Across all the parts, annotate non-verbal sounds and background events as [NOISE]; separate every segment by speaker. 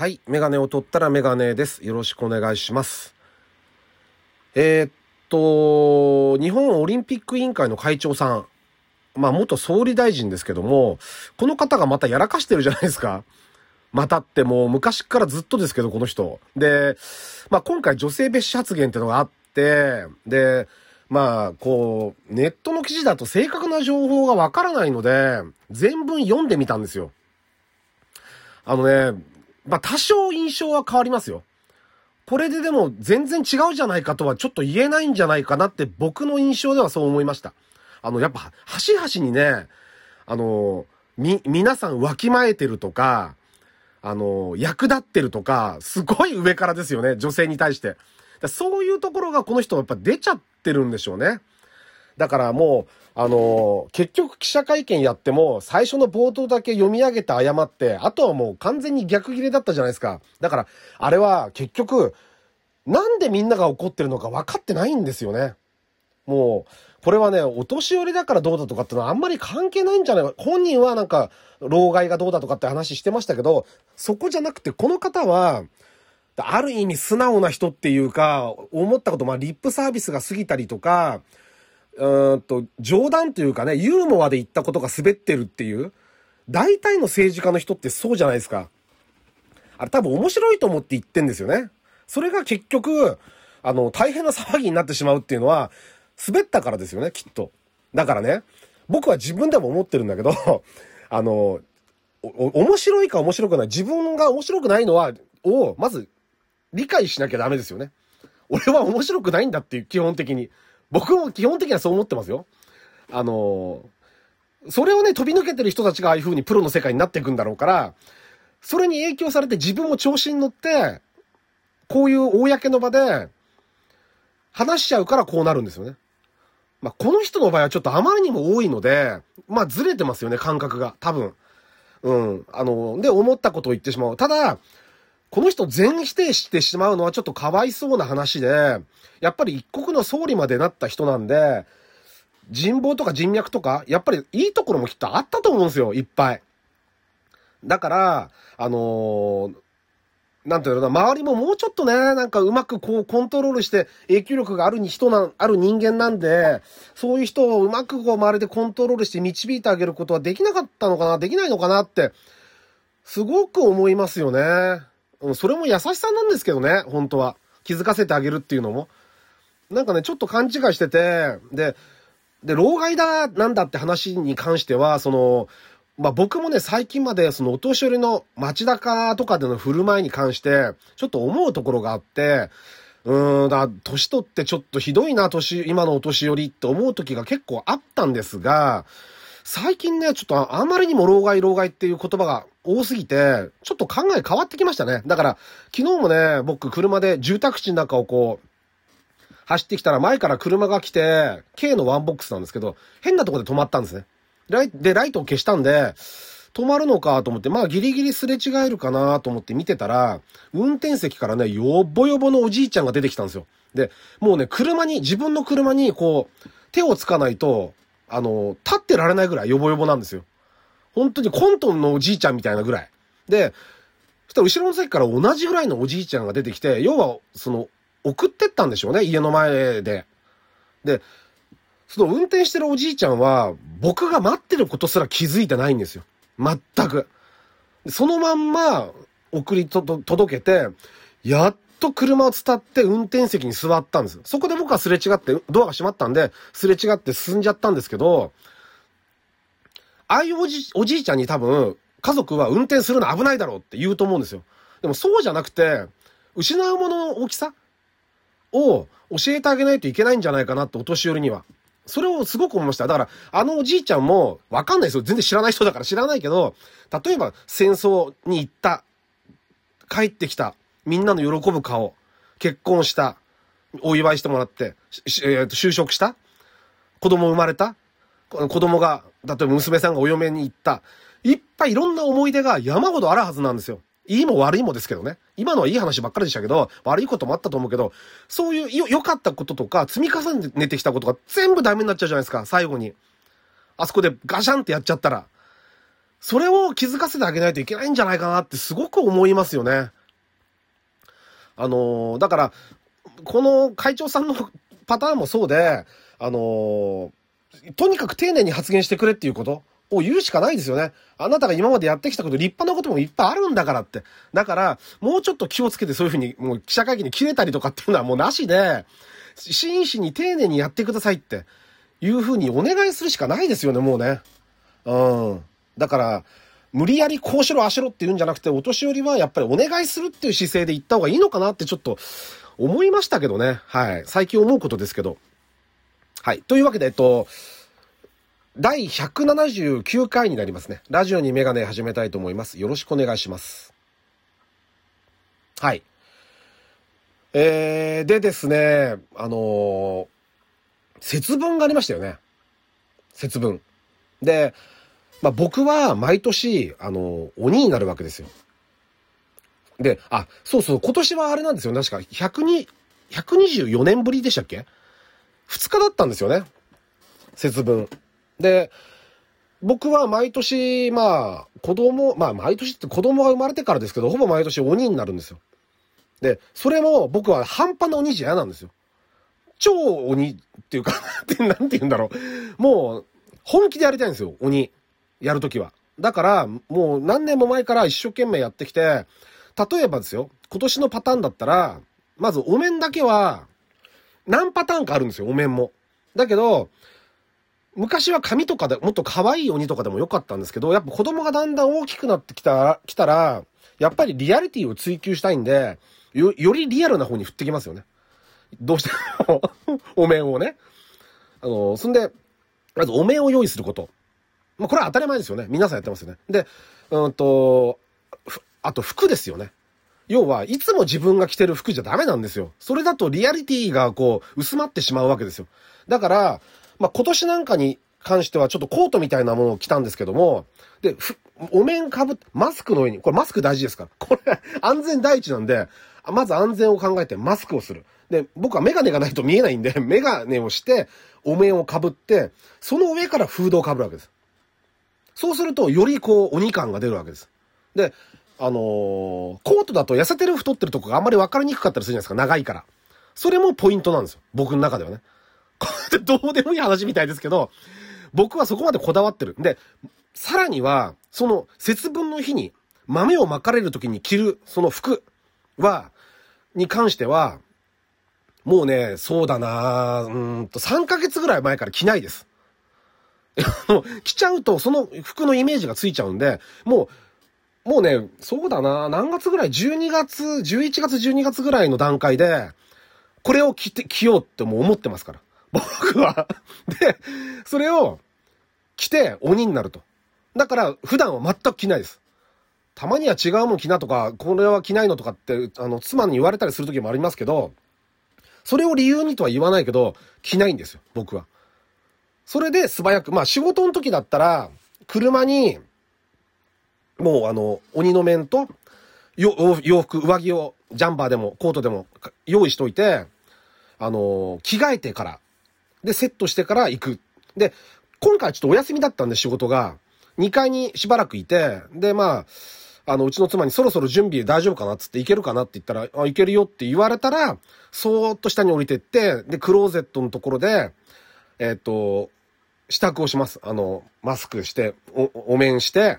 Speaker 1: はい。メガネを取ったらメガネです。よろしくお願いします。えーっと、日本オリンピック委員会の会長さん。まあ、元総理大臣ですけども、この方がまたやらかしてるじゃないですか。またってもう昔からずっとですけど、この人。で、まあ、今回女性蔑視発言ってのがあって、で、まあ、こう、ネットの記事だと正確な情報がわからないので、全文読んでみたんですよ。あのね、まあ、多少印象は変わりますよ。これででも全然違うじゃないかとはちょっと言えないんじゃないかなって僕の印象ではそう思いました。あの、やっぱ、端々にね、あの、み、皆さんわきまえてるとか、あの、役立ってるとか、すごい上からですよね、女性に対して。そういうところがこの人はやっぱ出ちゃってるんでしょうね。だからもう、あの結局記者会見やっても、最初の冒頭だけ読み上げて謝って、あとはもう完全に逆切れだったじゃないですか。だから、あれは結局、なんでみんなが怒ってるのか分かってないんですよね。もう、これはね、お年寄りだからどうだとかってのはあんまり関係ないんじゃない。本人はなんか、老害がどうだとかって話してましたけど、そこじゃなくて、この方は、ある意味素直な人っていうか、思ったこと、まあ、リップサービスが過ぎたりとか、うんと、冗談というかね、ユーモアで言ったことが滑ってるっていう、大体の政治家の人ってそうじゃないですか。あれ多分面白いと思って言ってんですよね。それが結局、あの、大変な騒ぎになってしまうっていうのは、滑ったからですよね、きっと。だからね、僕は自分でも思ってるんだけど、[LAUGHS] あの、お面白いか面白くない、自分が面白くないのは、を、まず、理解しなきゃダメですよね。俺は面白くないんだっていう、基本的に。僕も基本的にはそう思ってますよ。あのそれをね、飛び抜けてる人たちがああいう風にプロの世界になっていくんだろうから、それに影響されて自分も調子に乗って、こういう公の場で、話しちゃうからこうなるんですよね。まあ、この人の場合はちょっとあまりにも多いので、まあ、ずれてますよね、感覚が。多分。うん。あの、で、思ったことを言ってしまう。ただ、この人全否定してしまうのはちょっとかわいそうな話で、やっぱり一国の総理までなった人なんで、人望とか人脈とか、やっぱりいいところもきっとあったと思うんですよ、いっぱい。だから、あのーなんていうのな、周りももうちょっとね、なんかうまくこうコントロールして影響力がある人な、ある人間なんで、そういう人をうまくこう周りでコントロールして導いてあげることはできなかったのかな、できないのかなって、すごく思いますよね。うん、それも優しさなんですけどね、本当は。気づかせてあげるっていうのも。なんかね、ちょっと勘違いしてて、で、で、老害だ、なんだって話に関しては、その、まあ、僕もね、最近まで、その、お年寄りの街中とかでの振る舞いに関して、ちょっと思うところがあって、うーん、だ、年取ってちょっとひどいな、年、今のお年寄りって思う時が結構あったんですが、最近ね、ちょっとあまりにも老害老害っていう言葉が多すぎて、ちょっと考え変わってきましたね。だから、昨日もね、僕車で住宅地の中をこう、走ってきたら前から車が来て、K のワンボックスなんですけど、変なとこで止まったんですね。ライで、ライトを消したんで、止まるのかと思って、まあギリギリすれ違えるかなと思って見てたら、運転席からね、よぼよぼのおじいちゃんが出てきたんですよ。で、もうね、車に、自分の車にこう、手をつかないと、あの、立ってられないぐらいよぼよぼなんですよ。本当にコントンのおじいちゃんみたいなぐらい。で、そしたら後ろの席から同じぐらいのおじいちゃんが出てきて、要は、その、送ってったんでしょうね、家の前で。で、その運転してるおじいちゃんは、僕が待ってることすら気づいてないんですよ。全く。そのまんま、送りと、届けて、やっと車を伝って運転席に座ったんです。そこで僕はすれ違って、ドアが閉まったんで、すれ違って進んじゃったんですけど、ああいうおじ、おじいちゃんに多分、家族は運転するの危ないだろうって言うと思うんですよ。でもそうじゃなくて、失うものの大きさを教えてあげないといけないんじゃないかなって、お年寄りには。それをすごく思いました。だから、あのおじいちゃんも、わかんないですよ。全然知らない人だから知らないけど、例えば戦争に行った、帰ってきた、みんなの喜ぶ顔、結婚した、お祝いしてもらって、えー就職した、子供生まれた、子供が、例えば娘さんがお嫁に行った、いっぱいいろんな思い出が山ほどあるはずなんですよ。いいも悪いもですけどね。今のはいい話ばっかりでしたけど、悪いこともあったと思うけど、そういう良かったこととか、積み重ねてきたことが全部ダメになっちゃうじゃないですか、最後に。あそこでガシャンってやっちゃったら。それを気づかせてあげないといけないんじゃないかなってすごく思いますよね。あのー、だから、この会長さんのパターンもそうで、あのー、とにかく丁寧に発言してくれっていうことを言うしかないですよね。あなたが今までやってきたこと、立派なこともいっぱいあるんだからって。だから、もうちょっと気をつけてそういうふうに、もう記者会見に切れたりとかっていうのはもうなしで、真摯に丁寧にやってくださいっていうふうにお願いするしかないですよね、もうね。うん。だから、無理やりこうしろ、あしろって言うんじゃなくて、お年寄りはやっぱりお願いするっていう姿勢で言った方がいいのかなってちょっと思いましたけどね。はい。最近思うことですけど。はい。というわけで、えっと、第179回になりますね。ラジオにメガネ始めたいと思います。よろしくお願いします。はい。えー、でですね、あのー、節分がありましたよね。節分。で、まあ、僕は毎年、あの、鬼になるわけですよ。で、あ、そうそう、今年はあれなんですよ。確か、102、124年ぶりでしたっけ？?2 日だったんですよね。節分。で、僕は毎年、まあ、子供、まあ、毎年って子供が生まれてからですけど、ほぼ毎年鬼になるんですよ。で、それも僕は半端な鬼じゃ嫌なんですよ。超鬼っていうか [LAUGHS] なんて言うんだろう。もう、本気でやりたいんですよ、鬼。やるときは。だから、もう何年も前から一生懸命やってきて、例えばですよ、今年のパターンだったら、まずお面だけは、何パターンかあるんですよ、お面も。だけど、昔は紙とかでもっと可愛い鬼とかでもよかったんですけど、やっぱ子供がだんだん大きくなってきた、来たら、やっぱりリアリティを追求したいんで、よ、よりリアルな方に振ってきますよね。どうしても [LAUGHS] お面をね。あの、そんで、まずお面を用意すること。まあ、これは当たり前ですよね。皆さんやってますよね。で、うんと、あと服ですよね。要は、いつも自分が着てる服じゃダメなんですよ。それだとリアリティがこう、薄まってしまうわけですよ。だから、まあ、今年なんかに関してはちょっとコートみたいなものを着たんですけども、で、お面かぶマスクの上に、これマスク大事ですから。これ、安全第一なんで、まず安全を考えてマスクをする。で、僕はメガネがないと見えないんで、[LAUGHS] メガネをして、お面をかぶって、その上からフードをかぶるわけです。そうすると、よりこう、鬼感が出るわけです。で、あのー、コートだと痩せてる太ってるとこがあんまり分かりにくかったりするじゃないですか、長いから。それもポイントなんですよ。僕の中ではね。[LAUGHS] これってどうでもいい話みたいですけど、僕はそこまでこだわってる。で、さらには、その節分の日に豆をまかれる時に着るその服は、に関しては、もうね、そうだなうんと、3ヶ月ぐらい前から着ないです。[LAUGHS] 着ちゃうと、その服のイメージがついちゃうんで、もう、もうね、そうだな何月ぐらい ?12 月、11月、12月ぐらいの段階で、これを着て、着ようってもう思ってますから。[LAUGHS] 僕はで、それを着て鬼になると。だから、普段は全く着ないです。たまには違うもん着なとか、これは着ないのとかって、あの、妻に言われたりする時もありますけど、それを理由にとは言わないけど、着ないんですよ、僕は。それで素早く、まあ仕事の時だったら、車に、もうあの、鬼の面と、洋服、上着を、ジャンバーでも、コートでも、用意しといて、あの、着替えてから、で、セットしてから行く。で、今回ちょっとお休みだったんで仕事が、2階にしばらくいて、で、まあ、あの、うちの妻にそろそろ準備大丈夫かなっつって行けるかなって言ったら、あ、行けるよって言われたら、そーっと下に降りてって、で、クローゼットのところで、えっ、と、支度をします。あの、マスクして、お、お面して、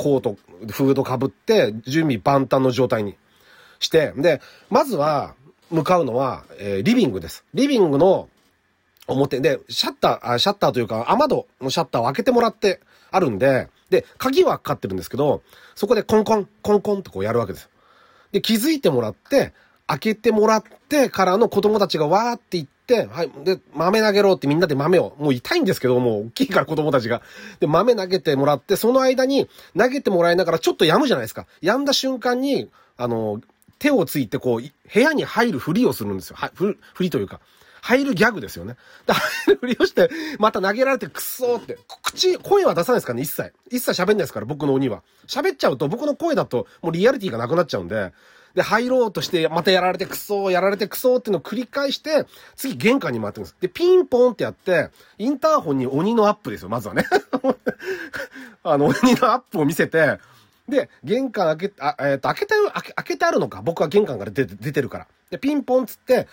Speaker 1: コート、フード被って、準備万端の状態にして、で、まずは、向かうのは、えー、リビングです。リビングの表で、シャッター、あシャッターというか、雨戸のシャッターを開けてもらってあるんで、で、鍵はかかってるんですけど、そこでコンコン、コンコンってこうやるわけです。で、気づいてもらって、開けてもらってからの子供たちがわーって言って、はい、で、豆投げろってみんなで豆を、もう痛いんですけど、もう大きいから子供たちが。で、豆投げてもらって、その間に投げてもらいながらちょっと病むじゃないですか。病んだ瞬間に、あの、手をついてこう、部屋に入るふりをするんですよ。は、ふ、ふりというか。入るギャグですよね。で、入るふりをして、また投げられてくっそーって。口、声は出さないですからね、一切。一切喋んないですから、僕の鬼は。喋っちゃうと、僕の声だと、もうリアリティがなくなっちゃうんで、で、入ろうとして、またやられてクソやられてクソっていうのを繰り返して、次玄関に回ってくんです。で、ピンポンってやって、インターホンに鬼のアップですよ、まずはね。[LAUGHS] あの、鬼のアップを見せて、で、玄関開け、あ、えっ、ー、と、開けて、開け、開けてあるのか。僕は玄関から出て、出てるから。で、ピンポンつって、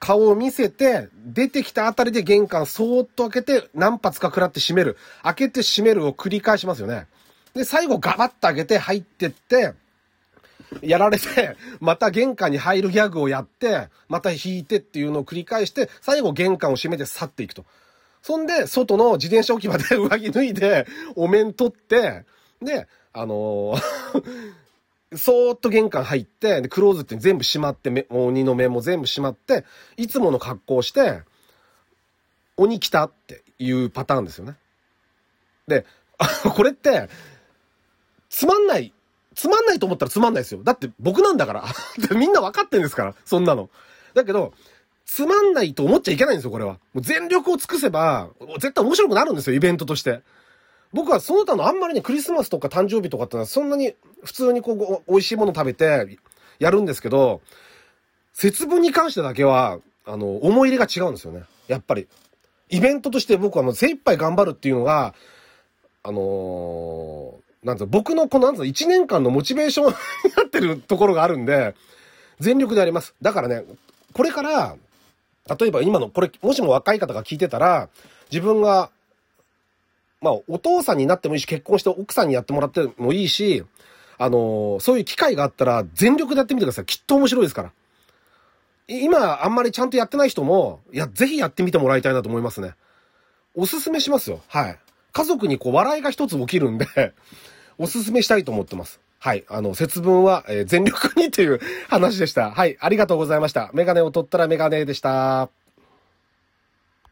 Speaker 1: 顔を見せて、出てきたあたりで玄関そーっと開けて、何発か食らって閉める。開けて閉めるを繰り返しますよね。で、最後ガバッと開けて入ってって、やられて、また玄関に入るギャグをやって、また引いてっていうのを繰り返して、最後玄関を閉めて去っていくと。そんで、外の自転車置き場で上着脱いで、お面取って、で、あのーそーっと玄関入って、で、クローズって全部閉まって、鬼の面も全部閉まって、いつもの格好をして、鬼来たっていうパターンですよね。で、[LAUGHS] これって、つまんない、つまんないと思ったらつまんないですよ。だって僕なんだから。[LAUGHS] みんな分かってんですから、そんなの。だけど、つまんないと思っちゃいけないんですよ、これは。もう全力を尽くせば、絶対面白くなるんですよ、イベントとして。僕はその他のあんまりね、クリスマスとか誕生日とかってのはそんなに普通にこう、美味しいもの食べてやるんですけど、節分に関してだけは、あの、思い入れが違うんですよね。やっぱり。イベントとして僕はもう精一杯頑張るっていうのが、あのー、なんつう僕のこのなんつう1年間のモチベーションになってるところがあるんで、全力であります。だからね、これから、例えば今の、これ、もしも若い方が聞いてたら、自分がまあ、お父さんになってもいいし、結婚して奥さんにやってもらってもいいし、あのー、そういう機会があったら全力でやってみてください。きっと面白いですから。今、あんまりちゃんとやってない人も、いや、ぜひやってみてもらいたいなと思いますね。おすすめしますよ。はい。家族にこう、笑いが一つ起きるんで [LAUGHS] おすすめしたいと思ってます。はい。あの、節分は、えー、全力にという話でした。はい。ありがとうございました。メガネを取ったらメガネでした。